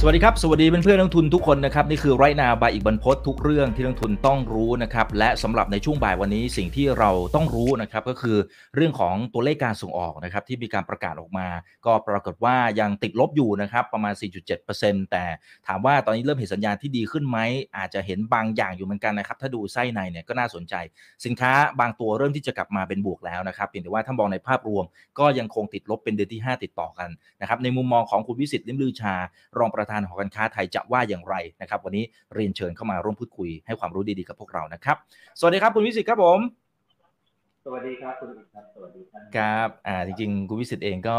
สวัสดีครับ สวัสดีเพื่อนเพื่อนนักทุนทุกคนนะครับนี่คือไรนาบายอีกบรรพททุกเรื่องที่นักทุนต้องรู้นะครับและสำหรับในช่วงบ่ายวันนี้สิ่งที่เราต้องรู้นะครับก็คือเรื่องของตัวเลขการส่งออกนะครับที่มีการประกาศออกมา ก็ปรากฏว่ายังติดลบอยู่นะครับประมาณ 4.7%แต่ถามว่าตอนนี้เริ่มเห็นสัญญาณที่ดีขึ้นไหมอาจจะเห็นบางอย่างอยู่เหมือนกันนะครับถ้าดูไส้ในเนี่ยก็น่าสนใจ สินค้าบางตัวเริ่มที่จะกลับมาเป็นบวกแล้วนะครับเพียงแต่ว่าถ้ามองในภาพรวม ก็ยังคงติดลบเป็นเดือนที่ 5 ติดต่อกันนะครับในมุมมองของคุณวิสิตลิมลือชารองประธานหอการค้าไทยจะว่าอย่างไรนะครับ วันนี้เรียนเชิญเข้ามาร่วมพูดคุยให้ความรู้ดีๆกับพวกเรานะครับ สวัสดีครับคุณวิสิตครับผมสวัสดีครับคุณอิครับสวัสดีท่านครับอ่าจริงๆคุณวิสิตเองก็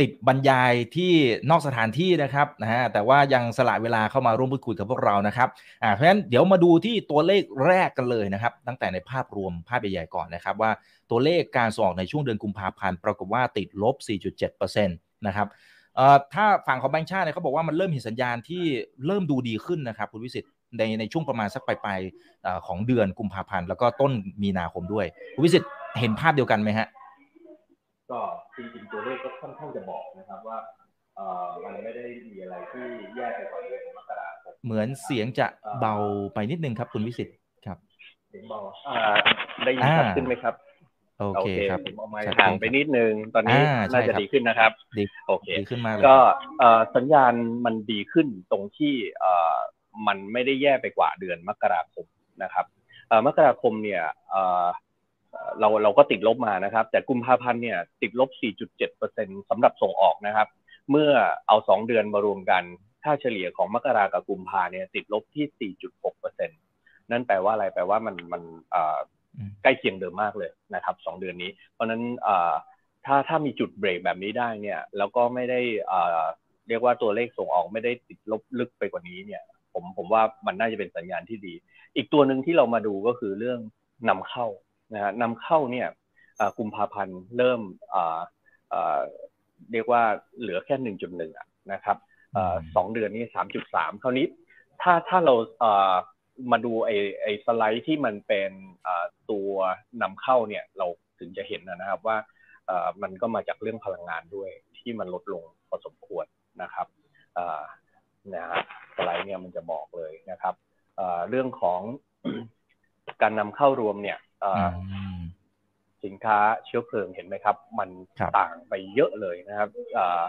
ติดบรรยายที่นอกสถานที่นะครับนะฮะแต่ว่ายังสละเวลาเข้ามาร่วมพูดคุยกับพวกเรานะครับอ่าเพราะฉะนั้นเดี๋ยวมาดูที่ตัวเลขแรกกันเลยนะครับ ตั้งแต่ในภาพรวมภาพใหญ่ๆก่อนนะครับ ว่าตัวเลขการส่งออกในช่วงเดือนกุมภาพันธ์ปรากฏว่าติดลบ 4.7%นะครับเอ่อ ถ้าฝั่งของแบงค์ชาติเนี่ยเขาบอกว่ามันเริ่มเห็นสัญญาณที่เริ่มดูดีขึ้นนะครับคุณวิสิตในในช่วงประมาณสักปลายๆเอ่อของเดือนกุมภาพันธ์แล้วก็ต้นมีนาคมด้วยคุณวิสิตเห็นภาพเดียวกันไหมฮะก็จริงๆตัวเลขก็ค่อนข้างจะบอกนะครับว่าเอ่อมันไม่ได้มีอะไรที่แย่ไปกว่าเดือนมกราคมเหมือนเสียงจะเบาไปนิดนึงครับคุณวิสิตครับเสียงเบาอ่าได้ยินชัดอ่าขึ้นไหมครับ โอเคครับผมเอาไม้ชัดเจนห่างไปนิดนึง ตอนนี้อ่าใช่น่าจะครับดีขึ้นนะครับ ดีโอเคดีขึ้นมากเลยก็ครับเอ่อสัญญาณมันดีขึ้นตรงที่เอ่อมันไม่ได้แย่ไปกว่าเดือนมกราคมนะครับเอ่อมกราคมเนี่ยเอ่อเอ่อเราเราก็ติดลบมานะครับ แต่กุมภาพันธ์เนี่ยติดลบ 4.7%สำหรับส่งออกนะครับ เมื่อเอาสองเดือนมารวมกัน ค่าเฉลี่ยของมกรากับกุมภาเนี่ยติดลบที่ 4.6%นั่นแปลว่าอะไรแปลว่ามันมันเอ่ออืม ใกล้เคียงเดิมมากเลยนะครับสองเดือนนี้ เพราะฉะนั้นเอ่อถ้าถ้ามีจุดเบรกแบบนี้ได้เนี่ยแล้วก็ไม่ได้เอ่อเรียกว่าตัวเลขส่งออกไม่ได้ติดลบลึกไปกว่านี้เนี่ย ผมผมว่ามันน่าจะเป็นสัญญาณที่ดี อีกตัวหนึ่งที่เรามาดูก็คือเรื่องนำเข้านะฮะนำเข้าเนี่ยเอ่อกุมภาพันธ์เริ่มเอ่อเอ่อเรียกว่าเหลือแค่หนึ่งจุดหนึ่งนะครับเอ่อสองเดือนนี้สามจุดสามคราวนี้ถ้าถ้าเราเอ่อ มาดูไอ้ไอ้สไลด์ที่มันเป็นเอ่อตัวนำเข้าเนี่ยเราถึงจะเห็นนะครับว่าเอ่อมันก็มาจากเรื่องพลังงานด้วยที่มันลดลงพอสมควรนะครับเอ่อนะฮะสไลด์เนี่ยมันจะบอกเลยนะครับเอ่อเรื่องของการนำเข้ารวมเนี่ยเอ่ออมสินค้าเชื้อเพลิงเห็นไหมครับ มันครับต่างไปเยอะเลยนะครับเอ่อ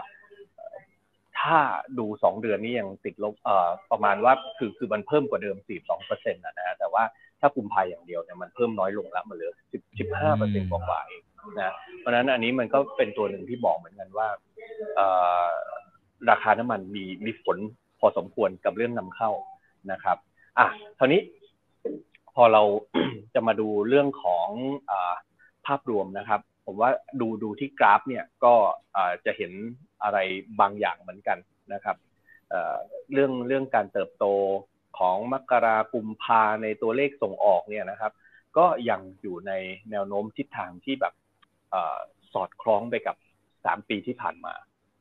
ถ้าดูสองเดือนนี้ยังติดลบเอ่อประมาณว่าคือคือมันเพิ่มกว่าเดิม 42เปอร์เซ็นต์นะฮะแต่ว่าถ้ากุมภายอย่างเดียวเนี่ยมันเพิ่มน้อยลงแล้วมันเหลือ10 15เปอร์เซ็นต์กว่าเองนะเพราะฉะนั้นอันนี้มันก็เป็นตัวหนึ่งที่บอกเหมือนกันว่าเอ่อราคาน้ำมันมีมีผลพอสมควรกับเรื่องนำเข้านะครับอะคราวนี้พอเราจะมาดูเรื่องของอาภาพรวมนะครับ ผมว่าดูดูที่กราฟเนี่ยก็จะเห็น อะไรบางอย่างเหมือนกันนะครับเอ่อเรื่องเรื่องการเติบโตของมกรากุมภาในตัวเลขส่งออกเนี่ยนะครับ ก็ยังอยู่ในแนวโน้มทิศทางที่แบบอาสอดคล้องไปกับสามปีที่ผ่านมา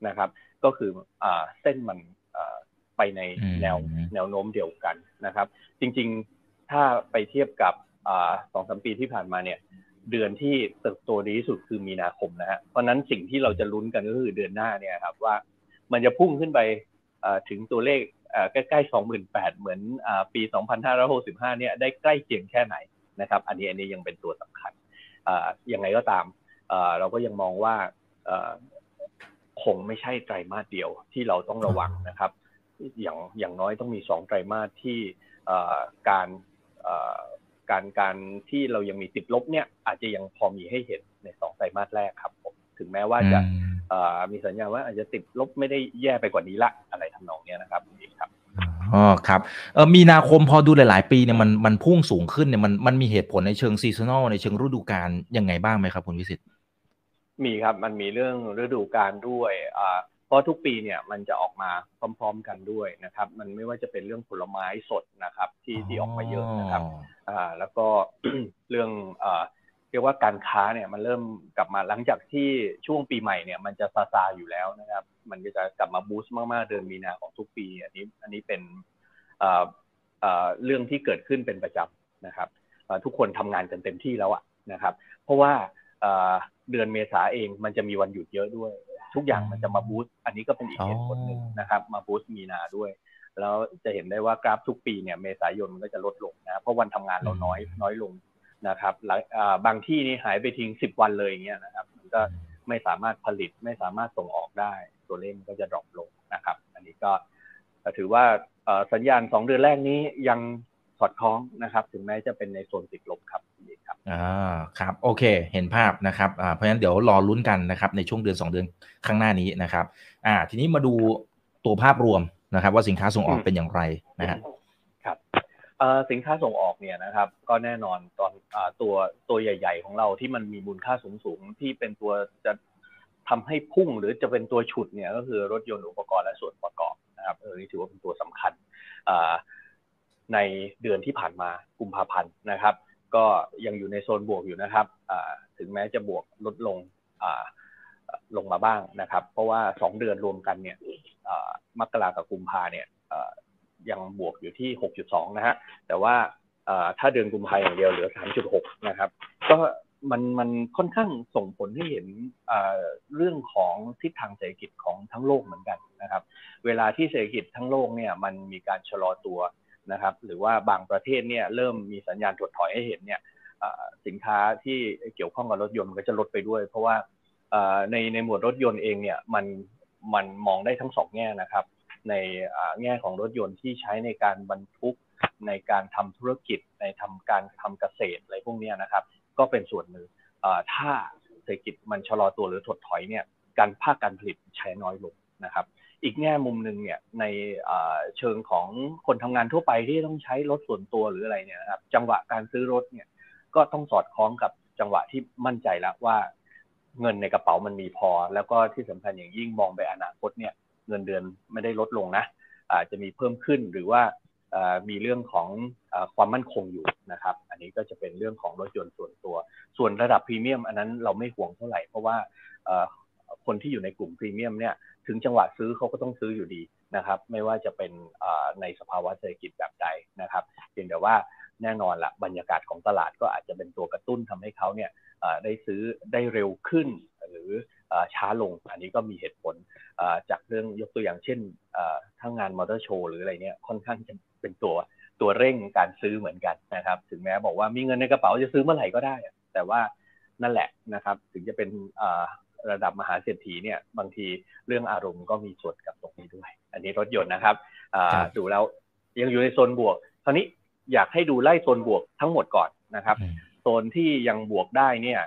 นะครับ ก็คืออาเส้นมันอ่าไปในแนวอืมแนวโน้มเดียวกันนะครับ จริงๆถ้าไปเทียบกับสองสามปีที่ผ่านมาเนี่ย เดือนที่เติบโตดีที่สุดคือมีนาคมนะฮะเพราะนั้นสิ่งที่เราจะลุ้นกันก็คือเดือนหน้าเนี่ยครับว่ามันจะพุ่งขึ้นไปถึงตัวเลขใกล้ๆสองหมื่นแปดเหมือนอปีสองพันห้าร้อยหกสิบห้าเนี่ยได้ใกล้เคียงแค่ไหนนะครับ อันนี้อันนี้ยังเป็นตัวสำคัญยังไงก็ตามเราก็ยังมองว่าคงไม่ใช่ไตรมาสเดียวที่เราต้องระวังนะครับ อย่างอย่างน้อยต้องมีสองไตรมาสที่การ การการที่เรายังมีติดลบเนี่ยอาจจะยังพอมีให้เห็นในสองไตรมาสแรกครับผมถึงแม้ว่าจะอืมเอ่อมีสัญญาณว่าอาจจะติดลบไม่ได้แย่ไปกว่านี้ละอะไรทำนองเนี้ยนะครับคุณเอกครับอ๋อครับเออมีนาคมพอดูหลาย ๆ ปีเนี่ยมันมันพุ่งสูงขึ้นเนี่ยมันมันมีเหตุผลในเชิงซีซันอลในเชิงฤดูกาลยังไงบ้างไหมครับคุณวิสิตมีครับมันมีเรื่องฤดูกาลด้วยอ่า เพราะทุกปีเนี่ยมันจะออกมาพร้อมๆกันด้วยนะครับ มันไม่ว่าจะเป็นเรื่องผลไม้สดนะครับ ที่ที่ออกมาเยอะนะครับอ่าแล้วก็เรื่องอ่าเรียกว่าการค้าเนี่ยมันเริ่มกลับมาหลังจากที่ช่วงปีใหม่เนี่ยมันจะซาซาอยู่แล้วนะครับ มันก็จะกลับมาบูสต์มากๆเดือนมีนาของทุกปี อันนี้อันนี้เป็นอ่าอ่าเรื่องที่เกิดขึ้นเป็นประจำนะครับอ่าทุกคนทำงานกันเต็มที่แล้วอะนะครับ เพราะว่าเดือนเมษาเองมันจะมีวันหยุดเยอะด้วย ทุกอย่างมันจะมาบูสต์อันนี้ก็เป็นอีกเหตุผลหนึ่งนะครับ มาบูสต์มีนาด้วย แล้วจะเห็นได้ว่ากราฟทุกปีเนี่ยเมษายนมันก็จะลดลงนะเพราะวันทำงานเราน้อยน้อยลงนะครับบางที่นี่หายไปทิ้งสิบวันเลยอย่างเงี้ยนะครับ มันก็ไม่สามารถผลิตไม่สามารถส่งออกได้ ตัวเลขก็จะดรอปลงนะครับ อันนี้ก็ถือว่าสัญญาณสองเดือนแรกนี้ยังสอดคล้องนะครับ ถึงแม้จะเป็นในโซนติดลบครับ ครับอ่าครับโอเค เห็นภาพนะครับอ่าเพราะฉะนั้นเดี๋ยวรอลุ้นกันนะครับในช่วงเดือน 2 เดือนข้างหน้านี้นะครับอ่าทีนี้มาดูตัวภาพรวมนะครับ ว่าสินค้าส่งออกเป็นอย่างไรนะฮะครับสินค้าส่งออกเนี่ยนะครับ ก็แน่นอนตอนอตัวตัวใหญ่ ๆ ของเราที่มันมีมูลค่าสูงๆที่เป็นตัวจะทำให้พุ่งหรือจะเป็นตัวฉุดเนี่ยก็คือรถยนต์อุปกรณ์และส่วนประกอบนะครับเออนี่ถือว่าเป็นตัวสำคัญในเดือนที่ผ่านมากุมภาพันธ์นะครับ ก็ยังอยู่ในโซนบวกอยู่นะครับถึงแม้จะบวกลดลงลงมาบ้างนะครับ เพราะว่า 2 เดือนรวมกันเนี่ยมกรากับกุมภาเนี่ยยังบวกอยู่ที่ 6.2 นะฮะแต่ว่าถ้าเดือนกุมภาอย่างเดียวเหลือ 3.6 นะครับ ก็มันมันค่อนข้างส่งผลให้เห็นเรื่องของทิศทางเศรษฐกิจของทั้งโลกเหมือนกันนะครับ เวลาที่เศรษฐกิจทั้งโลกเนี่ยมันมีการชะลอตัว นะครับ หรือว่าบางประเทศเนี่ยเริ่มมีสัญญาณถดถอยให้เห็นเนี่ยสินค้าที่เกี่ยวข้องกับรถยนต์มันก็จะลดไปด้วย เพราะว่าในในหมวดรถยนต์เองเนี่ยมันมันมองได้ทั้งสองแง่นะครับ ในแง่ของรถยนต์ที่ใช้ในการบรรทุกในการทำธุรกิจในทำการทำเกษตรอะไรพวกนี้นะครับ ก็เป็นส่วนหนึ่งถ้าเศรษฐกิจมันชะลอตัวหรือถดถอยเนี่ยการภาคการผลิตใช้น้อยลงนะครับ อีกแง่มุมหนึ่งเนี่ยในเชิงของคนทำงานทั่วไปที่ต้องใช้รถส่วนตัวหรืออะไรเนี่ยนะครับ จังหวะการซื้อรถเนี่ยก็ต้องสอดคล้องกับจังหวะที่มั่นใจแล้วว่า เงินในกระเป๋ามันมีพอ แล้วก็ที่สำคัญอย่างยิ่งมองไปอนาคตเนี่ย เงินเดือนไม่ได้ลดลงนะอาจจะมีเพิ่มขึ้นหรือว่ามีเรื่องของความมั่นคงอยู่นะครับ อันนี้ก็จะเป็นเรื่องของรถยนต์ส่วนตัว ส่วนระดับพรีเมียมอันนั้นเราไม่ห่วงเท่าไหร่เพราะว่าคนที่อยู่ในกลุ่มพรีเมียมเนี่ย ถึงจังหวะซื้อเขาก็ต้องซื้ออยู่ดีนะครับ ไม่ว่าจะเป็นในสภาวะเศรษฐกิจแบบใดนะครับเพียงแต่ว่าแน่นอนละบรรยากาศของตลาดก็อาจจะเป็นตัวกระตุ้นทำให้เขาเนี่ยได้ซื้อได้เร็วขึ้น หรือช้าลงอันนี้ก็มีเหตุผลจากเรื่องยกตัวอย่างเช่นทั้งงานมอเตอร์โชว์หรืออะไรเนี่ยค่อนข้างจะเป็นตัวตัวเร่งการซื้อเหมือนกันนะครับ ถึงแม้บอกว่ามีเงินในกระเป๋าจะซื้อเมื่อไหร่ก็ได้ แต่ว่านั่นแหละนะครับ ถึงจะเป็น ระดับมหาเศรษฐีเนี่ยบางทีเรื่องอารมณ์ก็มีส่วนกับตรงนี้ด้วย อันนี้รถยนต์นะครับดูแล้วยังอยู่ในโซนบวกคราวนี้อยากให้ดูไล่โซนบวกทั้งหมดก่อนนะครับโซนที่ยังบวกได้เนี่ย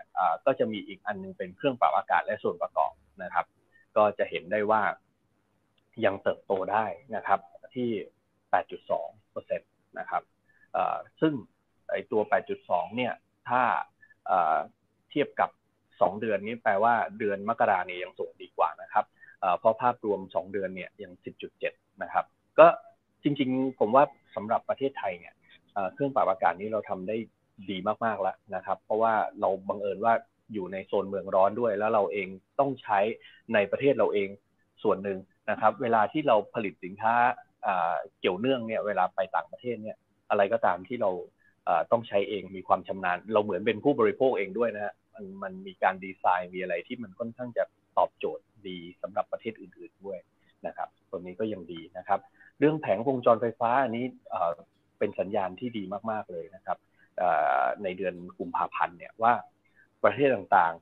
ก็จะมีอีกอันนึงเป็นเครื่องปรับอากาศและส่วนประกอบนะครับ ก็จะเห็นได้ว่ายังเติบโตได้นะครับ ที่ 8.2%นะครับซึ่งไอตัว 8.2 เนี่ย ถ้าเทียบกับ 2เดือนนี้แปลว่าเดือนมกราเนี่ยยังสูงดีกว่านะครับเพราะภาพรวม 2 เดือนเนี่ยยัง 10.7 นะครับ ก็จริงๆ ผมว่าสำหรับประเทศไทยเนี่ยเครื่องปรับอากาศนี้เราทำได้ดีมากๆแล้วนะครับ เพราะว่าเราบังเอิญว่าอยู่ในโซนเมืองร้อนด้วย แล้วเราเองต้องใช้ในประเทศเราเองส่วนหนึ่งนะครับ เวลาที่เราผลิตสินค้าเกี่ยวเนื่องเนี่ยเวลาไปต่างประเทศเนี่ยอะไรก็ตามที่เราต้องใช้เองมีความชำนาญ เราเหมือนเป็นผู้บริโภคเองด้วยนะฮะ มันมันมีการดีไซน์มีอะไรที่มันค่อนข้างจะตอบโจทย์ดีสำหรับประเทศอื่น ๆด้วยนะครับตัวนี้ก็ยังดีนะครับ เรื่องแผงวงจรไฟฟ้าอันนี้เป็นสัญญาณที่ดีมาก ๆเลยนะครับในเดือนกุมภาพันธ์เนี่ยว่าประเทศต่าง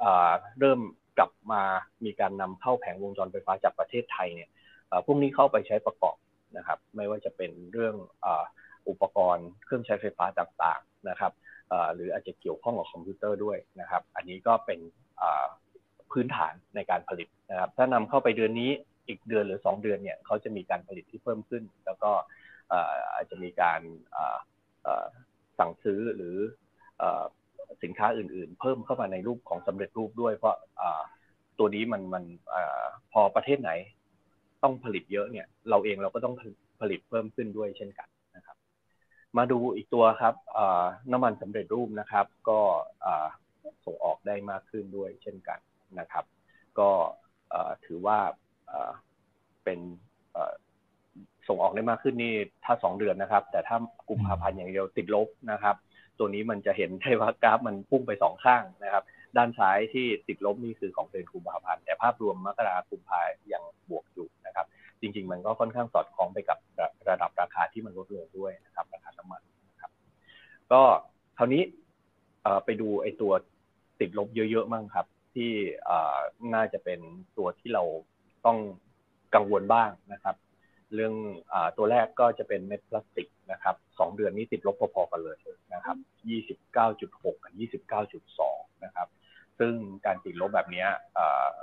ๆเริ่มกลับมามีการนำเข้าแผงวงจรไฟฟ้าจากประเทศไทยเนี่ยพวกนี้เข้าไปใช้ประกอบนะครับ ไม่ว่าจะเป็นเรื่องอุปกรณ์เครื่องใช้ไฟฟ้าต่างๆนะครับ หรืออาจจะเกี่ยวข้องกับคอมพิวเตอร์ด้วยนะครับ อันนี้ก็เป็นพื้นฐานในการผลิตนะครับ ถ้านำเข้าไปเดือนนี้อีกเดือนหรือ 2 เดือนเนี่ยเขาจะมีการผลิตที่เพิ่มขึ้น แล้วก็อาจจะมีการสั่งซื้อหรือสินค้าอื่น ๆ เพิ่มเข้ามาในรูปของสำเร็จรูปด้วย เพราะตัวนี้มันมันอพอประเทศไหนต้องผลิตเยอะเนี่ย เราเองเราก็ต้องผลิตเพิ่มขึ้นด้วยเช่นกัน มาดูอีกตัวครับน้ำมันสำเร็จรูปนะครับ ก็ส่งออกได้มากขึ้นด้วยเช่นกันนะครับ ก็ถือว่าเป็นส่งออกได้มากขึ้นนี่ถ้าสองเดือนนะครับ แต่ถ้ากลุ่มภาพันธ์อย่างเดียวติดลบนะครับ ตัวนี้มันจะเห็นได้ว่ากราฟมันพุ่งไปสองข้างนะครับ ด้านซ้ายที่ติดลบนี่คือของเดือนกุมภาพันธ์แต่ภาพรวมมกราคมกุมภายังบวกอยู่นะครับ จริง ๆ มันก็ค่อนข้างสอดคล้องไปกับระดับราคาที่มันลดลงด้วยนะครับ ก็คราวนี้ไปดูไอ้ตัวติดลบเยอะๆมั่งครับ ที่น่าจะเป็นตัวที่เราต้องกังวลบ้างนะครับ เรื่องอตัวแรกก็จะเป็นเม็ดพลาสติกนะครับสองเดือนนี้ติดลบพอๆกันเลยนะครับยี่สิบเก้าจุดหกกับยี่สิบเก้าจุดสองนะครับซึ่งการติดลบแบบนี้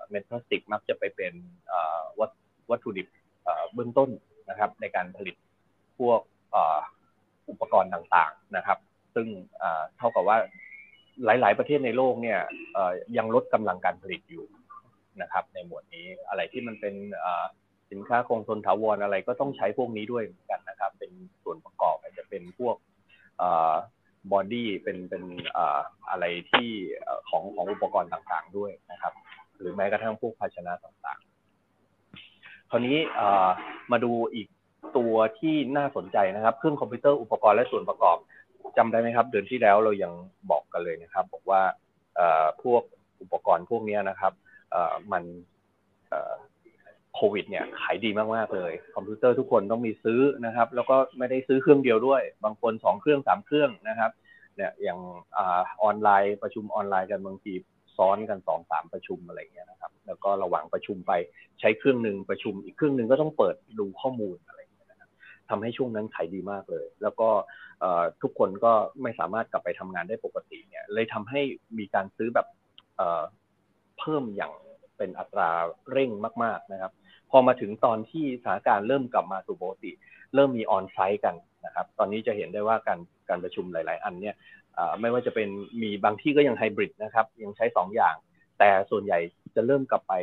เม็ดพลาสติกมักจะไปเป็นวัตวัตถุดิบเบื้องต้นนะครับ ในการผลิตพวกอุปกรณ์ต่างๆนะครับ ซึ่งเท่ากับว่าหลาย ๆ ประเทศในโลกเนี่ยยังลดกำลังการผลิตอยู่นะครับ ในหมวดนี้อะไรที่มันเป็นสินค้าคงทนถาวรอะไรก็ต้องใช้พวกนี้ด้วยเหมือนกันนะครับ เป็นส่วนประกอบอาจจะเป็นพวกbody เป็นเป็นอะไรที่ของของอุปกรณ์ต่างๆด้วยนะครับ หรือแม้กระทั่งพวกภาชนะต่างๆ คราวนี้มาดูอีกตัวที่น่าสนใจนะครับ เครื่องคอมพิวเตอร์อุปกรณ์และส่วนประกอบ จำได้ไหมครับ เดือนที่แล้วเรายังบอกกันเลยนะครับ บอกว่าพวกอุปกรณ์พวกนี้นะครับมันโควิดเนี่ยขายดีมากๆเลย คอมพิวเตอร์ทุกคนต้องมีซื้อนะครับ แล้วก็ไม่ได้ซื้อเครื่องเดียวด้วย บางคนสองเครื่องสามเครื่องนะครับเนี่ยอย่างออนไลน์ประชุมออนไลน์กันบางทีซ้อนกันสองสามประชุมอะไรเงี้ยนะครับ แล้วก็ระหว่างประชุมไปใช้เครื่องหนึ่งประชุมอีกเครื่องหนึ่งก็ต้องเปิดดูข้อมูลอะไรเงี้ยนะครับทำให้ช่วงนั้นขายดีมากเลย แล้วก็ ทุกคนก็ไม่สามารถกลับไปทำงานได้ปกติเนี่ย เลยทำให้มีการซื้อแบบเพิ่มอย่างเป็นอัตราเร่งมาก ๆนะครับ พอมาถึงตอนที่สถานการณ์เริ่มกลับมาสู่ปกติ เริ่มมีออนไซต์กันนะครับ ตอนนี้จะเห็นได้ว่าการการประชุมหลาย ๆ อันเนี่ยไม่ว่าจะเป็นมีบางที่ก็ยังไฮบริดนะครับ ยังใช้ 2 อย่าง แต่ส่วนใหญ่จะเริ่มกลับไป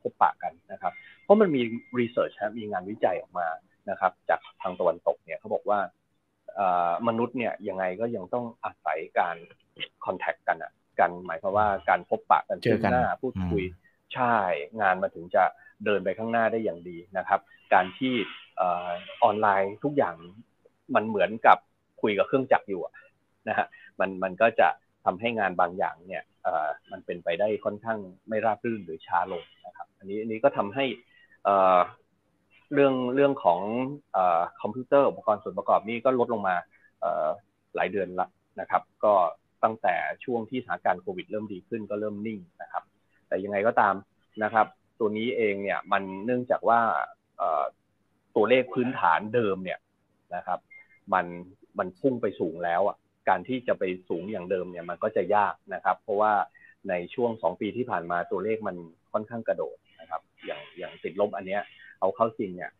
พบปะกันนะครับ เพราะมันมีรีเสิร์ชมีงานวิจัยออกมานะครับ จากทางตะวันตกเนี่ยเขาบอกว่า มนุษย์เนี่ยยังไงก็ยังต้องอาศัยการคอนแทคกันอะกันหมายความว่าการพบปะกันเจอหน้าพูดคุยใช่งานมาถึงจะเดินไปข้างหน้าได้อย่างดีนะครับ การที่ออนไลน์ทุกอย่างมันเหมือนกับคุยกับเครื่องจักรอยู่นะฮะมันมันก็จะทำให้งานบางอย่างเนี่ยมันเป็นไปได้ค่อนข้างไม่ราบรื่นหรือช้าลงนะครับ อันนี้อันนี้ก็ทำให้ เรื่องเรื่องของคอมพิวเตอร์อุปกรณ์ส่วนประกอบนี้ก็ลดลงมาหลายเดือนละนะครับ ก็ตั้งแต่ช่วงที่สถานการณ์โควิด เริ่มดีขึ้นก็เริ่มนิ่งนะครับ แต่ยังไงก็ตามนะครับ ตัวนี้เองเนี่ยมันเนื่องจากว่าตัวเลขพื้นฐานเดิมเนี่ยนะครับ มันมันพุ่งไปสูงแล้วอะการที่จะไปสูงอย่างเดิมเนี่ยมันก็จะยากนะครับ เพราะว่าในช่วงสองปีที่ผ่านมาตัวเลขมันค่อนข้างกระโดดนะครับ อย่างอย่างติดลบอันเนี้ย เอาเข้าจริงเนี่ย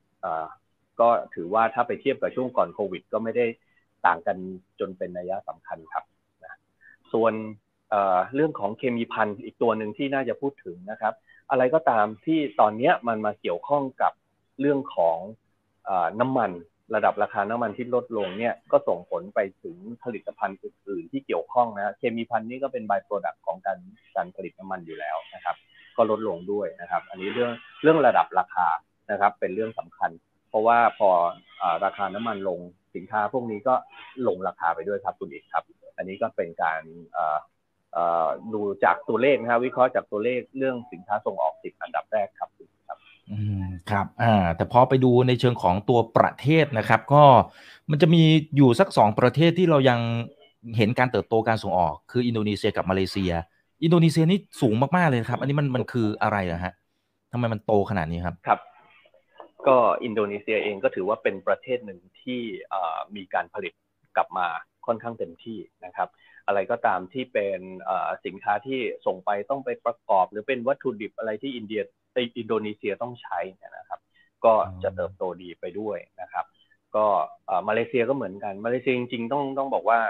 ก็ถือว่าถ้าไปเทียบกับช่วงก่อนโควิด ก็ไม่ได้ต่างกันจนเป็นนัยสำคัญครับนะส่วนเรื่องของเคมีภัณฑ์อีกตัวหนึ่งที่น่าจะพูดถึงนะครับ อะไรก็ตามที่ตอนนี้มันมาเกี่ยวข้องกับเรื่องของน้ำมันระดับราคาน้ำมันที่ลดลงเนี่ยก็ส่งผลไปถึงผลิตภัณฑ์อื่นๆที่เกี่ยวข้องนะเคมีภัณฑ์นี่ก็เป็น by-product ของการการผลิตน้ำมันอยู่แล้วนะครับ ก็ลดลงด้วยนะครับ อันนี้เรื่องเรื่องระดับราคา นะครับ เป็นเรื่องสำคัญ เพราะว่าพออราคาน้ำมันลงสินค้าพวกนี้ก็ลงราคาไปด้วยครับคุณอีกครับ อันนี้ก็เป็นการดูจากตัวเลขนะครับวิเคราะห์จากตัวเลขเรื่องสินค้าส่งออกสิบอันดับแรกครับครับอืมครับอ่าแต่พอไปดูในเชิงของตัวประเทศนะครับ ก็มันจะมีอยู่สักสองประเทศที่เรายังเห็นการเติบโตการส่งออก คืออินโดนีเซียกับมาเลเซีย อินโดนีเซียนี่สูงมากๆเลยครับ อันนี้มันมันคืออะไรอะฮะทำไมมันโตขนาดนี้ครับครับ ก็อินโดนีเซียเองก็ถือว่าเป็นประเทศหนึ่งที่มีการผลิตกลับมาค่อนข้างเต็มที่นะครับ อะไรก็ตามที่เป็นสินค้าที่ส่งไปต้องไปประกอบ หรือเป็นวัตถุดิบอะไรที่อินเดียอินโดนีเซียต้องใช้นะครับ ก็จะเติบโตดีไปด้วยนะครับ ก็มาเลเซียก็เหมือนกันมาเลเซียจริงๆต้องต้องบอกว่า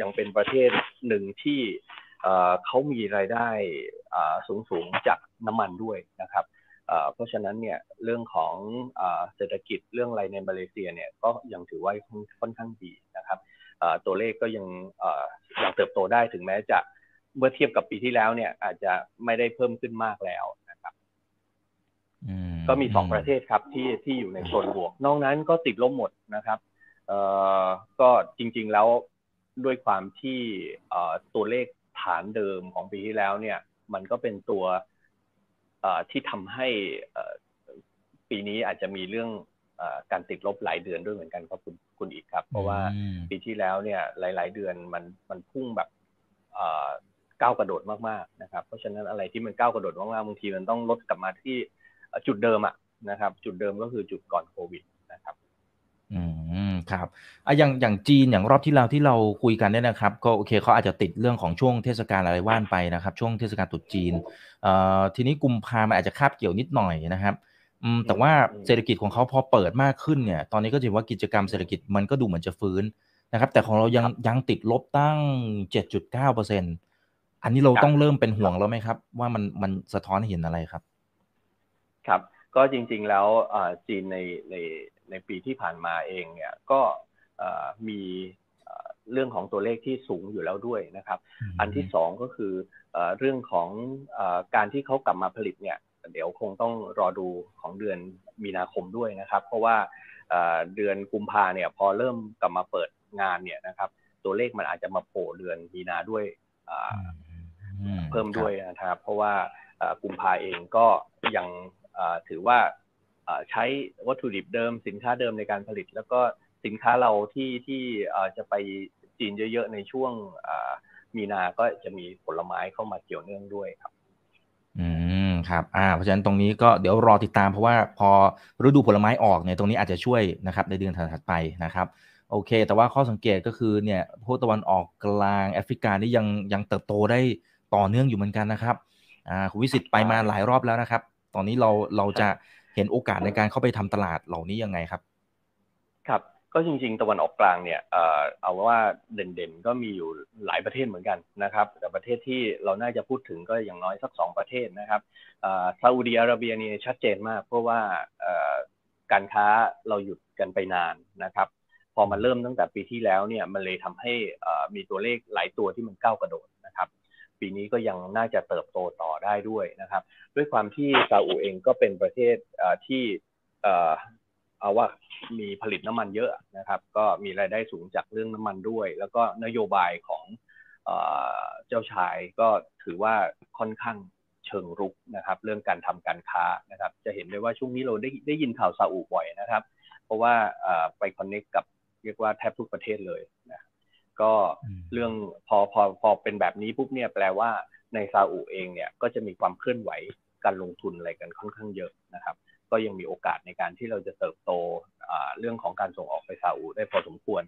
ยังเป็นประเทศหนึ่งที่เขามีรายได้สูงๆจากน้ำมันด้วยนะครับ เพราะฉะนั้นเนี่ยเรื่องของเศรษฐกิจเรื่องอะไรในมาเลเซียเนี่ยก็ยังถือว่าค่อนข้างดีนะครับตัวเลขก็ยังยังเติบโตได้ถึงแม้จะเมื่อเทียบกับปีที่แล้วเนี่ยอาจจะไม่ได้เพิ่มขึ้นมากแล้วนะครับก็มีสองประเทศครับที่ที่อยู่ในโซนบวก นอกนั้นก็ติดลบหมดนะครับเอ่อก็จริง ๆแล้วด้วยความที่ตัวเลขไทานเดิมของปีที่แล้วเนี่ย มันก็เป็นตัว ที่ทำให้ปีนี้อาจจะมีเรื่องการติดลบหลายเดือนด้วยเหมือนกันครับคุณคุณอีกครับ เพราะว่าปีที่แล้วเนี่ยหลาย ๆ เดือนมันมันพุ่งแบบก้าวกระโดดมากๆนะครับ เพราะฉะนั้นอะไรที่มันก้าวกระโดดมากๆบางทีมันต้องลดกลับมาที่จุดเดิมอะนะครับ จุดเดิมก็คือจุดก่อนโควิดนะครับ อืม ครับอะอย่างอย่างจีนอย่างรอบที่เราที่เราคุยกันเนี่ยนะครับ ก็โอเคเขาอาจจะติดเรื่องของช่วงเทศกาลอะไรว่านไปนะครับ ช่วงเทศกาลตรุษจีนเอ่อทีนี้กุมภามันอาจจะคาบเกี่ยวนิดหน่อยนะครับอืมแต่ว่าเศรษฐกิจของเขาพอเปิดมากขึ้นเนี่ยตอนนี้ก็ถือว่ากิจกรรมเศรษฐกิจมันก็ดูเหมือนจะฟื้นนะครับแต่ของเรายังยังติดลบตั้ง 7.9เปอร์เซ็นอันนี้เราต้องเริ่มเป็นห่วงแล้วไหมครับ ว่ามันมันสะท้อนเห็นอะไรครับ ครับ ก็จริงๆแล้วจีนในใน ในปีที่ผ่านมาเองเนี่ยก็มีเรื่องของตัวเลขที่สูงอยู่แล้วด้วยนะครับ อันที่สองก็คือเรื่องของการที่เขากลับมาผลิตเนี่ยเดี๋ยวคงต้องรอดูของเดือนมีนาคมด้วยนะครับ เพราะว่าเดือนกุมภาเนี่ยพอเริ่มกลับมาเปิดงานเนี่ยนะครับ ตัวเลขมันอาจจะมาโผล่เดือนมีนาด้วยเพิ่มด้วยนะครับ เพราะว่ากุมภาเองก็ยังถือว่า ใช้วัตถุดิบเดิมสินค้าเดิมในการผลิต แล้วก็สินค้าเราที่ที่จะไปจีนเยอะๆในช่วงมีนาก็จะมีผลไม้เข้ามาเกี่ยวเนื่องด้วยครับ อืมครับอ่าเพราะฉะนั้นตรงนี้ก็เดี๋ยวรอติดตามเพราะว่าพอฤดูผลไม้ออกเนี่ยตรงนี้อาจจะช่วยนะครับในเดือนถัดไปนะครับโอเค แต่ว่าข้อสังเกตก็คือเนี่ยพวกตะวันออกกลางแอฟริกานี่ยังยังเติบโตได้ต่อเนื่องอยู่เหมือนกันนะครับอ่าคุณวิสิตไปมาหลายรอบแล้วนะครับ ตอนนี้เราเราจะ เห็นโอกาสในการเข้าไปทำตลาดเหล่านี้ยังไงครับ ครับก็จริง ๆ ตะวันออกกลางเนี่ยเอ่อเอาว่าเด่นๆก็มีอยู่หลายประเทศเหมือนกันนะครับ แต่ประเทศที่เราน่าจะพูดถึงก็อย่างน้อยสักสองประเทศนะครับซาอุดีอาระเบียนี่ชัดเจนมาก เพราะว่าการค้าเราหยุดกันไปนานนะครับ พอมาเริ่มตั้งแต่ปีที่แล้วเนี่ยมันเลยทำให้มีตัวเลขหลายตัวที่มันก้าวกระโดด ปีนี้ก็ยังน่าจะเติบโตต่อได้ด้วยนะครับ ด้วยความที่ซาอุเองก็เป็นประเทศที่เอาว่ามีผลิตน้ำมันเยอะนะครับ ก็มีรายได้สูงจากเรื่องน้ำมันด้วย แล้วก็นโยบายของเจ้าชายก็ถือว่าค่อนข้างเชิงรุกนะครับ เรื่องการทำการค้านะครับ จะเห็นได้ว่าช่วงนี้เราได้ได้ยินข่าวซาอุบ่อยนะครับ เพราะว่าไปคอนเน็กกับเรียกว่าแทบทุกประเทศเลย ก็เรื่องพอพอพอเป็นแบบนี้ปุ๊บเนี่ยแปลว่าในซาอุเองเนี่ยก็จะมีความเคลื่อนไหวการลงทุนอะไรกันค่อนข้างเยอะนะครับ ก็ยังมีโอกาสในการที่เราจะเติบโตเรื่องของการส่งออกไปซาอุได้พอสมควร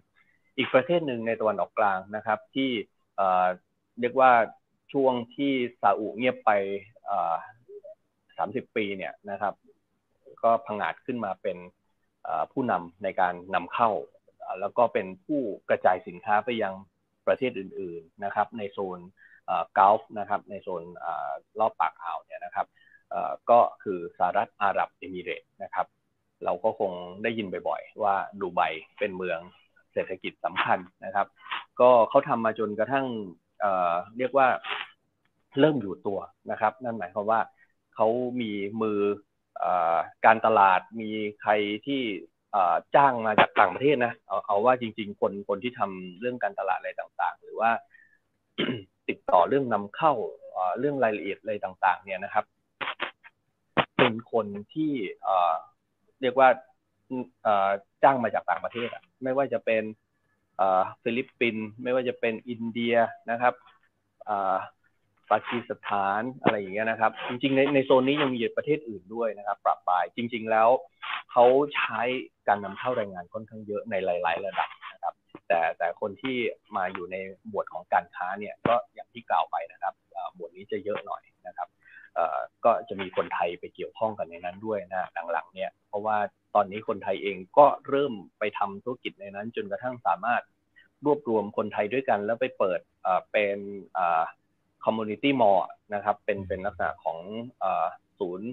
อีกประเทศหนึ่งในตะวันออกกลางนะครับ ที่เรียกว่าช่วงที่ซาอุเงียบไปสามสิบปีเนี่ยนะครับ ก็พังอาจขึ้นมาเป็นผู้นำในการนำเข้า แล้วก็เป็นผู้กระจายสินค้าไปยังประเทศอื่นๆนะครับ ในโซนกาลฟนะครับในโซนรอบปากอ่าวเนี่ยนะครับก็คือสหรัฐอาหรับเอมิเรตนะครับ เราก็คงได้ยินบ่อยๆ ว่าดูไบเป็นเมืองเศรษฐกิจสำคัญนะครับ ก็เขาทำมาจนกระทั่งเรียกว่าเริ่มอยู่ตัวนะครับ นั่นหมายความว่าเขามีมืออการตลาดมีใครที่ จ้างมาจากต่างประเทศนะเอาเอาว่าจริง ๆ คนคนที่ทำเรื่องการตลาดอะไรต่างๆ หรือว่าติดต่อเรื่องนำเข้าเรื่องรายละเอียดอะไรต่าง ๆ เนี่ยนะครับ เป็นคนที่เรียกว่าจ้างมาจากต่างประเทศไม่ว่าจะเป็นฟิลิปปินส์ไม่ว่าจะเป็นอินเดียนะครับ ปากีสถานอะไรอย่างเงี้ยนะครับ จริงๆในในโซนนี้ยังมีประเทศอื่นด้วยนะครับปรับปลายจริง ๆ แล้วเขาใช้การนำเข้าแรงงานค่อนข้างเยอะในหลาย ๆ ระดับนะครับ แต่แต่คนที่มาอยู่ในหมวดของการค้าเนี่ยก็อย่างที่กล่าวไปนะครับหมวดนี้จะเยอะหน่อยนะครับก็จะมีคนไทยไปเกี่ยวข้องกันในนั้นด้วยนะหลังๆเนี่ยเพราะว่าตอนนี้คนไทยเองก็เริ่มไปทำธุรกิจในนั้น จนกระทั่งสามารถรวบรวมคนไทยด้วยกัน แล้วไปเปิดเป็น community mall นะครับ เป็นเป็นลักษณะของศูนย์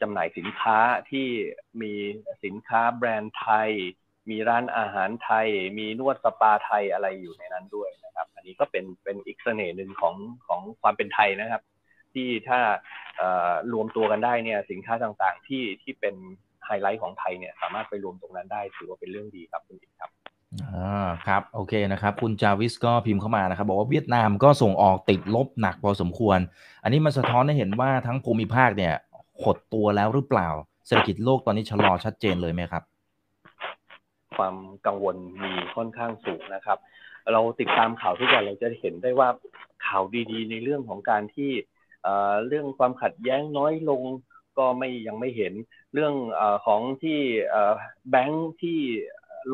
จำหน่ายสินค้าที่มีสินค้าแบรนด์ไทย มีร้านอาหารไทย มีนวดสปาไทยอะไรอยู่ในนั้นด้วยนะครับ อันนี้ก็เป็นเป็นอีกเสน่ห์หนึ่งของของความเป็นไทยนะครับ ที่ถ้ารวมตัวกันได้เนี่ยสินค้าต่างๆที่ที่เป็นไฮไลท์ของไทยเนี่ยสามารถไปรวมตรงนั้นได้ถือว่าเป็นเรื่องดีครับคุณอิครับ อ่าครับโอเคนะครับ คุณจาวิสก็พิมพ์เข้ามานะครับ บอกว่าเวียดนามก็ส่งออกติดลบหนักพอสมควร อันนี้มันสะท้อนให้เห็นว่าทั้งภูมิภาคเนี่ยหดตัวแล้วหรือเปล่าเศรษฐกิจโลกตอนนี้ชะลอชัดเจนเลยไหมครับ ความกังวลมีค่อนข้างสูงนะครับ เราติดตามข่าวทุกวันเราจะเห็นได้ว่าข่าวดีๆ ในเรื่องของการที่เรื่องความขัดแย้งน้อยลงก็ไม่ยังไม่เห็นเรื่องอของที่แบงค์ที่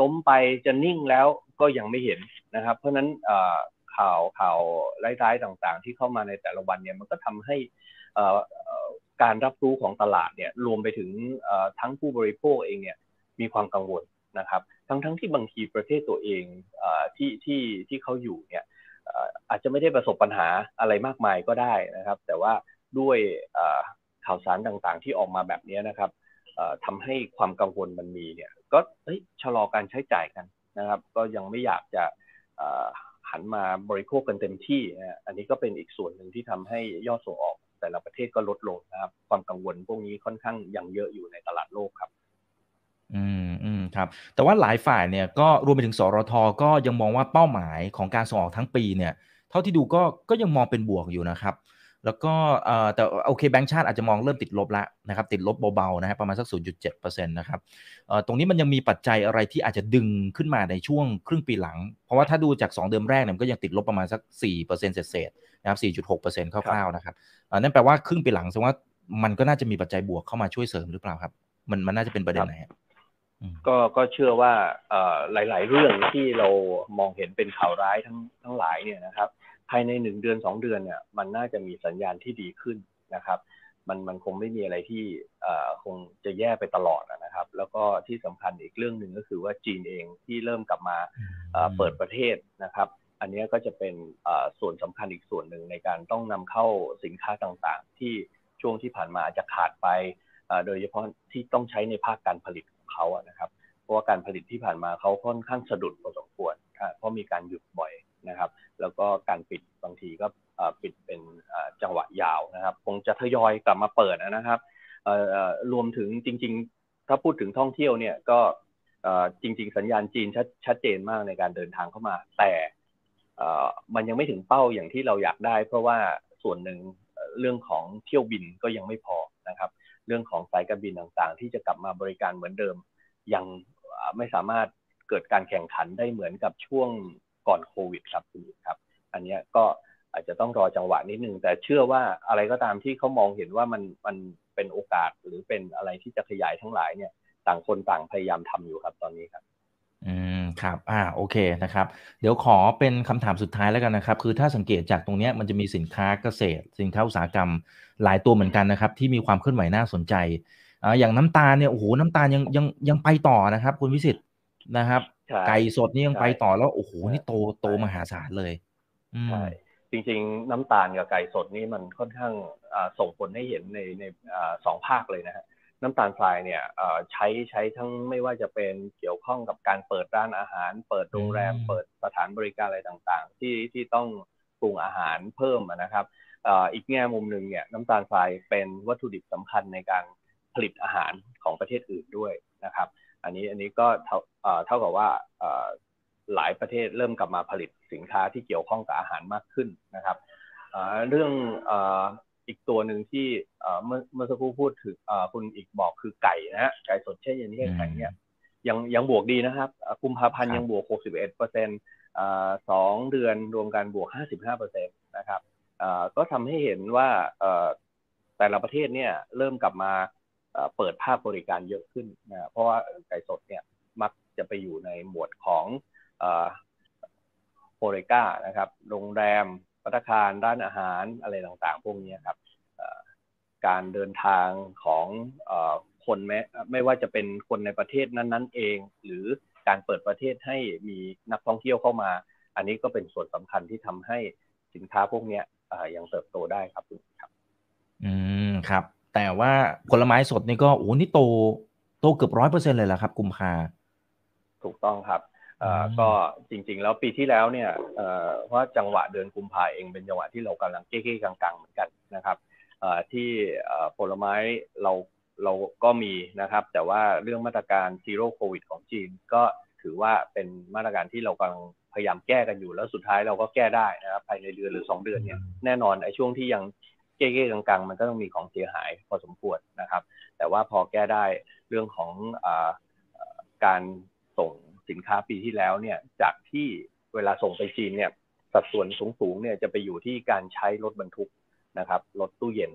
ล้มไปจะนิ่งแล้วก็ยังไม่เห็นนะครับ เพราะฉะนั้นข่าวข่าวร้ายๆต่างๆ ที่เข้ามาในแต่ละวันเนี่ยมันก็ทำให้การรับรู้ของตลาดเนี่ยรวมไปถึงทั้งผู้บริโภคเองเนี่ยมีความกังวลนะครับ ทั้งทั้งที่บางทีประเทศตัวเองที่ที่ที่เขาอยู่เนี่ยอาจจะไม่ได้ประสบปัญหาอะไรมากมายก็ได้นะครับ แต่ว่าด้วยข่าวสารต่างๆ ที่ออกมาแบบนี้นะครับทำให้ความกังวลมันมีเนี่ย ก็ชะลอการใช้จ่ายกันนะครับ ก็ยังไม่อยากจะหันมาบริโภคกันเต็มที่อันนี้ก็เป็นอีกส่วนหนึ่งที่ทำให้ยอดส่งออก แต่ละประเทศก็ลดลงนะครับ ความกังวลพวกนี้ค่อนข้างยังเยอะอยู่ในตลาดโลกครับ อืมอืมครับ แต่ว่าหลายฝ่ายเนี่ยก็รวมไปถึงสรทก็ยังมองว่าเป้าหมายของการส่งออกทั้งปีเนี่ย เท่าที่ดูก็ก็ยังมองเป็นบวกอยู่นะครับ แล้วก็แต่โอเคแบงก์ชาติอาจจะมองเริ่มติดลบแล้วนะครับติดลบเบาๆนะครับประมาณสัก 0.7%นะครับตรงนี้มันยังมีปัจจัยอะไรที่อาจจะดึงขึ้นมาในช่วงครึ่งปีหลัง เพราะว่าถ้าดูจาก 2 เดือนแรกเนี่ยมันก็ยังติดลบประมาณสัก 4%เศษๆนะครับ 4.6%คร่าวๆนะครับนั่นแปลว่าครึ่งปีหลังแสดงว่ามันก็น่าจะมีปัจจัยบวกเข้ามาช่วยเสริมหรือเปล่าครับ มันมันน่าจะเป็นประเด็นไหนก็ก็เชื่อว่าหลาย ๆ เรื่องที่เรามองเห็นเป็นข่าวร้ายทั้งทั้งหลายเนี่ยนะครับ ภายในหนึ่งเดือนสองเดือนเนี่ยมันน่าจะมีสัญญาณที่ดีขึ้นนะครับ มันมันคงไม่มีอะไรที่คงจะแย่ไปตลอดนะครับ แล้วก็ที่สำคัญอีกเรื่องหนึ่งก็คือว่าจีนเองที่เริ่มกลับมาเปิดประเทศนะครับ อันนี้ก็จะเป็นส่วนสำคัญอีกส่วนหนึ่งในการต้องนำเข้าสินค้าต่างๆ ที่ช่วงที่ผ่านมาจะขาดไปโดยเฉพาะที่ต้องใช้ในภาคการผลิตของเขานะครับเพราะว่าการผลิตที่ผ่านมาเขาค่อนข้างสะดุดพอสมควรเพราะมีการหยุดบ่อยนะครับ แล้วก็การปิดบางทีก็ปิดเป็นจังหวะยาวนะครับ คงจะทยอยกลับมาเปิดนะครับรวมถึงจริง ๆ ถ้าพูดถึงท่องเที่ยวเนี่ยก็จริง ๆ สัญญาณจีนชัดชัดเจนมากในการเดินทางเข้ามา แต่มันยังไม่ถึงเป้าอย่างที่เราอยากได้ เพราะว่าส่วนหนึ่งเรื่องของเที่ยวบินก็ยังไม่พอนะครับ เรื่องของสายการบินต่างๆ ที่จะกลับมาบริการเหมือนเดิม ยังไม่สามารถเกิดการแข่งขันได้เหมือนกับช่วง ก่อนโควิดครับคุณครับ อันนี้ก็อาจจะต้องรอจังหวะนิดนึง แต่เชื่อว่าอะไรก็ตามที่เขามองเห็นว่ามันมันเป็นโอกาสหรือเป็นอะไรที่จะขยายทั้งหลายเนี่ย ต่างคนต่างพยายามทำอยู่ครับตอนนี้ครับ อืมครับ อ่าโอเคนะครับ เดี๋ยวขอเป็นคำถามสุดท้ายแล้วกันนะครับ คือถ้าสังเกตจากตรงนี้มันจะมีสินค้าเกษตร สินค้าอุตสาหกรรมหลายตัวเหมือนกันนะครับ ที่มีความเคลื่อนไหวน่าสนใจอ่าอย่างน้ำตาลเนี่ยโอ้โหน้ำตาลยังยังยังไปต่อนะครับ คุณวิสิตนะครับ ไก่สดนี่ยังไปต่อแล้วโอ้โหนี่โตโตมหาศาลเลยใช่จริงๆ น้ำตาลกับไก่สดนี่มันค่อนข้างส่งผลให้เห็นในในสองภาคเลยนะฮะน้ำตาลทรายเนี่ยใช้ใช้ทั้งไม่ว่าจะเป็นเกี่ยวข้องกับการเปิดร้านอาหาร เปิดโรงแรม เปิดสถานบริการอะไรต่างๆ ที่ที่ต้องปรุงอาหารเพิ่มนะครับอีกแง่มุมหนึ่งเนี่ยน้ำตาลทรายเป็นวัตถุดิบสำคัญในการผลิตอาหารของประเทศอื่นด้วยนะครับ อันนี้อันนี้ก็เท่าเท่ากับว่าหลายประเทศเริ่มกลับมาผลิตสินค้าที่เกี่ยวข้องกับอาหารมากขึ้นนะครับเรื่องอีกตัวหนึ่งที่เมื่อเมื่อสักครู่พูดถึงคุณอีกบอกคือไก่นะฮะไก่สดเช่นอย่างนี้แข็งเนี่ยยังยังบวกดีนะครับกุมภาพันธ์ยังบวก 61เปอร์เซ็นต์สองเดือนรวมกันบวก 55เปอร์เซ็นต์นะครับก็ทำให้เห็นว่าแต่ละประเทศเนี่ยเริ่มกลับมา เปิดภาคบริการเยอะขึ้นนะเพราะว่าไก่สดเนี่ยมักจะไปอยู่ในหมวดของโปรกานะครับ โรงแรมพัตคารร้านอาหารอะไรต่างๆ พวกนี้ครับการเดินทางของคนแม้ไม่ว่าจะเป็นคนในประเทศนั้นๆ เอง หรือการเปิดประเทศให้มีนักท่องเที่ยวเข้ามา อันนี้ก็เป็นส่วนสำคัญที่ทำให้สินค้าพวกนี้ยังเติบโตได้ครับคุณครับ อืมครับ แต่ว่าผลไม้สดนี่ก็โอ้นี่โตโตเกือบร้อยเปอร์เซ็นเลยแหละครับกุมภาถูกต้องครับก็จริง ๆ แล้วปีที่แล้วเนี่ยเพราะจังหวะเดือนกุมภาเองเป็นจังหวะที่เรากำลังเก้ๆกลางๆเหมือนกันนะครับที่ผลไม้เราเราก็มีนะครับ แต่ว่าเรื่องมาตรการซีโร่โควิดของจีนก็ถือว่าเป็นมาตรการที่เรากำลังพยายามแก้กันอยู่แล้วสุดท้ายเราก็แก้ได้นะครับภายในเดือนหรือสองเดือนเนี่ยแน่นอนไอ้ช่วงที่ยัง เก้ๆกลางๆ มันก็ต้องมีของเสียหายพอสมควรนะครับ แต่ว่าพอแก้ได้เรื่องของอการส่งสินค้าปีที่แล้วเนี่ยจากที่เวลาส่งไปจีนเนี่ยสัดส่วนสูงๆเนี่ยจะไปอยู่ที่การใช้รถบรรทุกนะครับรถตู้เย็น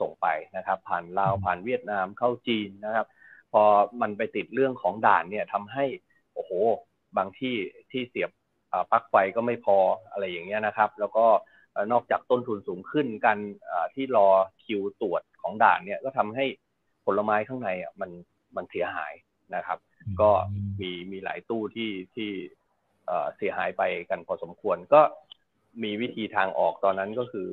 ส่งไปนะครับ ผ่านลาวผ่านเวียดนามเข้าจีนนะครับ พอมันไปติดเรื่องของด่านเนี่ยทำให้โอ้โหบางที่ที่เสียบปลั๊กไฟก็ไม่พออะไรอย่างเงี้ยนะครับ แล้วก็ นอกจากต้นทุนสูงขึ้นการที่รอคิวตรวจของด่านเนี่ยก็ทำให้ผลไม้ข้างในอะมันมันเสียหายนะครับ ก็มีมีหลายตู้ที่ที่เสียหายไปกันพอสมควร ก็มีวิธีทางออกตอนนั้นก็คือ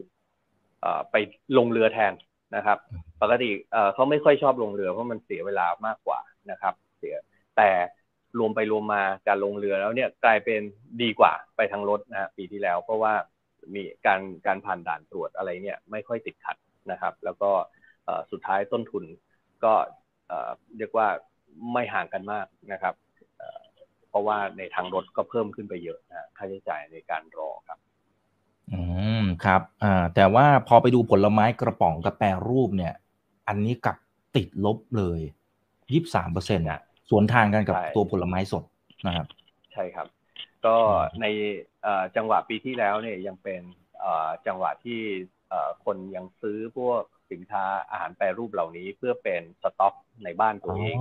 ไปลงเรือแทนนะครับ ปกติเขาไม่ค่อยชอบลงเรือเพราะมันเสียเวลามากกว่านะครับ เสียแต่รวมไปรวมมาการลงเรือแล้วเนี่ยกลายเป็นดีกว่าไปทางรถนะปีที่แล้ว เพราะว่า มีการการผ่านด่านตรวจอะไรเนี่ยไม่ค่อยติดขัดนะครับ แล้วก็สุดท้ายต้นทุนก็เรียกว่าไม่ห่างกันมากนะครับ เพราะว่าในทางรถก็เพิ่มขึ้นไปเยอะนะค่าใช้จ่ายในการรอครับ อืมครับอ่าแต่ว่าพอไปดูผลไม้กระป๋องกับแปรรูปเนี่ย อันนี้กับติดลบเลยยี่สิบสามเปอร์เซ็นต์อะสวนทางกันกับตัวผลไม้สดนะครับ ใช่ครับ ก็ในจังหวะปีที่แล้วเนี่ยยังเป็นจังหวะที่คนยังซื้อพวกสินค้าอาหารแปรรูปเหล่านี้เพื่อเป็นสต็อกในบ้านตัวเอง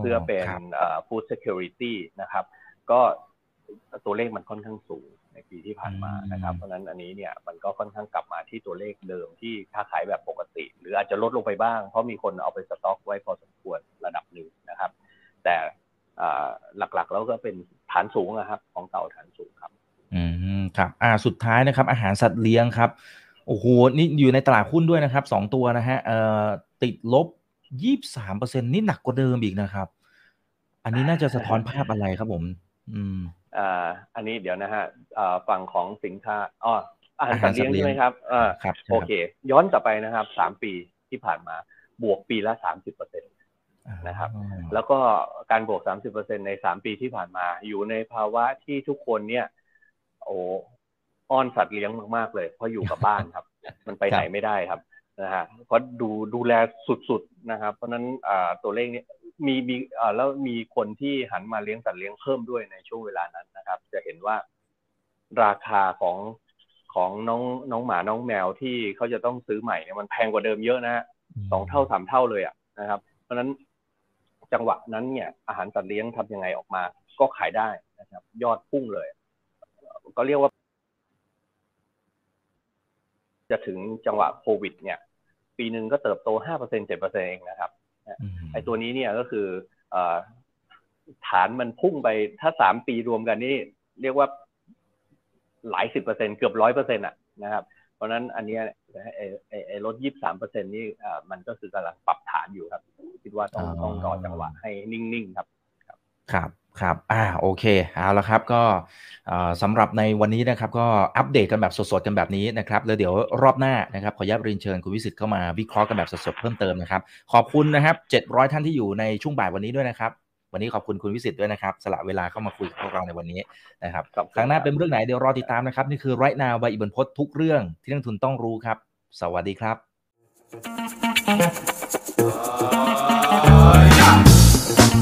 เพื่อเป็นฟู้ดเซ security นะครับ ก็ตัวเลขมันค่อนข้างสูงในปีที่ผ่านมานะครับ เพราะนั้นอันนี้เนี่ยมันก็ค่อนข้างกลับมาที่ตัวเลขเดิมที่ค้าขายแบบปกติ หรืออาจจะลดลงไปบ้าง เพราะมีคนเอาไปสต็อกไว้พอสมควรระดับหนึ่งนะครับ แต่ หลักๆ แล้วก็เป็นฐานสูงนะครับ ของเต่าฐานสูงครับ อืมครับ อ่าสุดท้ายนะครับ อาหารสัตว์เลี้ยงครับโอ้โหนี่อยู่ในตลาดหุ้นด้วยนะครับสองตัวนะฮะเอ่อติดลบยี่สามเปอร์เซ็นนี่หนักกว่าเดิมอีกนะครับ อันนี้น่าจะสะท้อนภาพอะไรครับผม อืมอ่าอันนี้เดี๋ยวนะฮะอ่าฝั่งของสินค้าอ๋ออาหารสัตว์เลี้ยงใช่ไหมครับอ่าครับ โอเค ย้อนกลับไปนะครับสามปีที่ผ่านมาบวกปีละสามสิบเปอร์เซ็นต นะครับ แล้วก็การบวกสามสิบเปอร์เซ็นในสามปีที่ผ่านมา อยู่ในภาวะที่ทุกคนเนี่ย โอ้อ้อนสัตว์เลี้ยงมาก ๆ เลย เพราะอยู่กับบ้านครับ มันไปไหนไม่ได้ครับนะฮะเพราะดูดูแลสุด ๆ นะครับ เพราะนั้นตัวเลขนี้มีมีแล้วมีคนที่หันมาเลี้ยงสัตว์เลี้ยงเพิ่มด้วยในช่วงเวลานั้นนะครับ จะเห็นว่าราคาของของน้องน้องหมาน้องแมวที่เขาจะต้องซื้อใหม่เนี่ยมันแพงกว่าเดิมเยอะนะฮะสองเท่าสามเท่าเลยอะนะครับ เพราะนั้น จังหวะนั้นเนี่ยอาหารสัตว์เลี้ยงทำยังไงออกมา ก็ขายได้นะครับ ยอดพุ่งเลย ก็เรียกว่า จะถึงจังหวะโควิด เนี่ย ปีหนึ่งก็เติบโตห้าเปอร์เซ็นเจ็ดเปอร์เซ็นเองนะครับไอ้ตัวนี้เนี่ยก็คือฐานมันพุ่งไปถ้าสามปีรวมกันนี่ เรียกว่าหลายสิบเปอร์เซ็นเกือบร้อยเปอร์เซ็นต์อะนะครับ เพราะนั้นอันนี้ไอ้ไอ้ไอ้ลดยี่สามเปอร์เซ็นนี่อ่ามันก็คือกำลังปรับฐานอยู่ครับ คิดว่าต้องต้องรอจังหวะให้นิ่งๆครับ ครับครับอ่าโอเคเอาละครับก็สำหรับในวันนี้นะครับก็อัปเดตกันแบบสดๆกันแบบนี้นะครับแล้วเดี๋ยวรอบหน้านะครับขออนุญาตเรียนเชิญคุณวิสิตเข้ามาวิเคราะห์กันแบบสดๆเพิ่มเติมนะครับขอบคุณนะครับ700 ท่านที่อยู่ในช่วงบ่ายวันนี้ด้วยนะครับ วันนี้ขอบคุณคุณวิสิตด้วยนะครับ สละเวลาเข้ามาคุยกับพวกเราในวันนี้นะครับครั้งหน้าเป็นเรื่องไหนเดี๋ยวรอติดตามนะครับ นี่คือไรนาวัยอิบันพศทุกเรื่องที่นักทุนต้องรู้ครับ สวัสดีครับ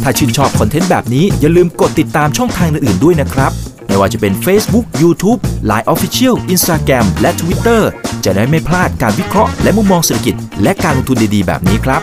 ถ้าชื่นชอบคอนเทนต์แบบนี้อย่าลืมกดติดตามช่องทางอื่นๆด้วยนะครับไม่ว่าจะเป็น Facebook, YouTube, Line Official, Instagram และ Twitter จะได้ไม่พลาดการวิเคราะห์และมุมมองเศรษฐกิจ และการลงทุนดีๆ แบบนี้ครับ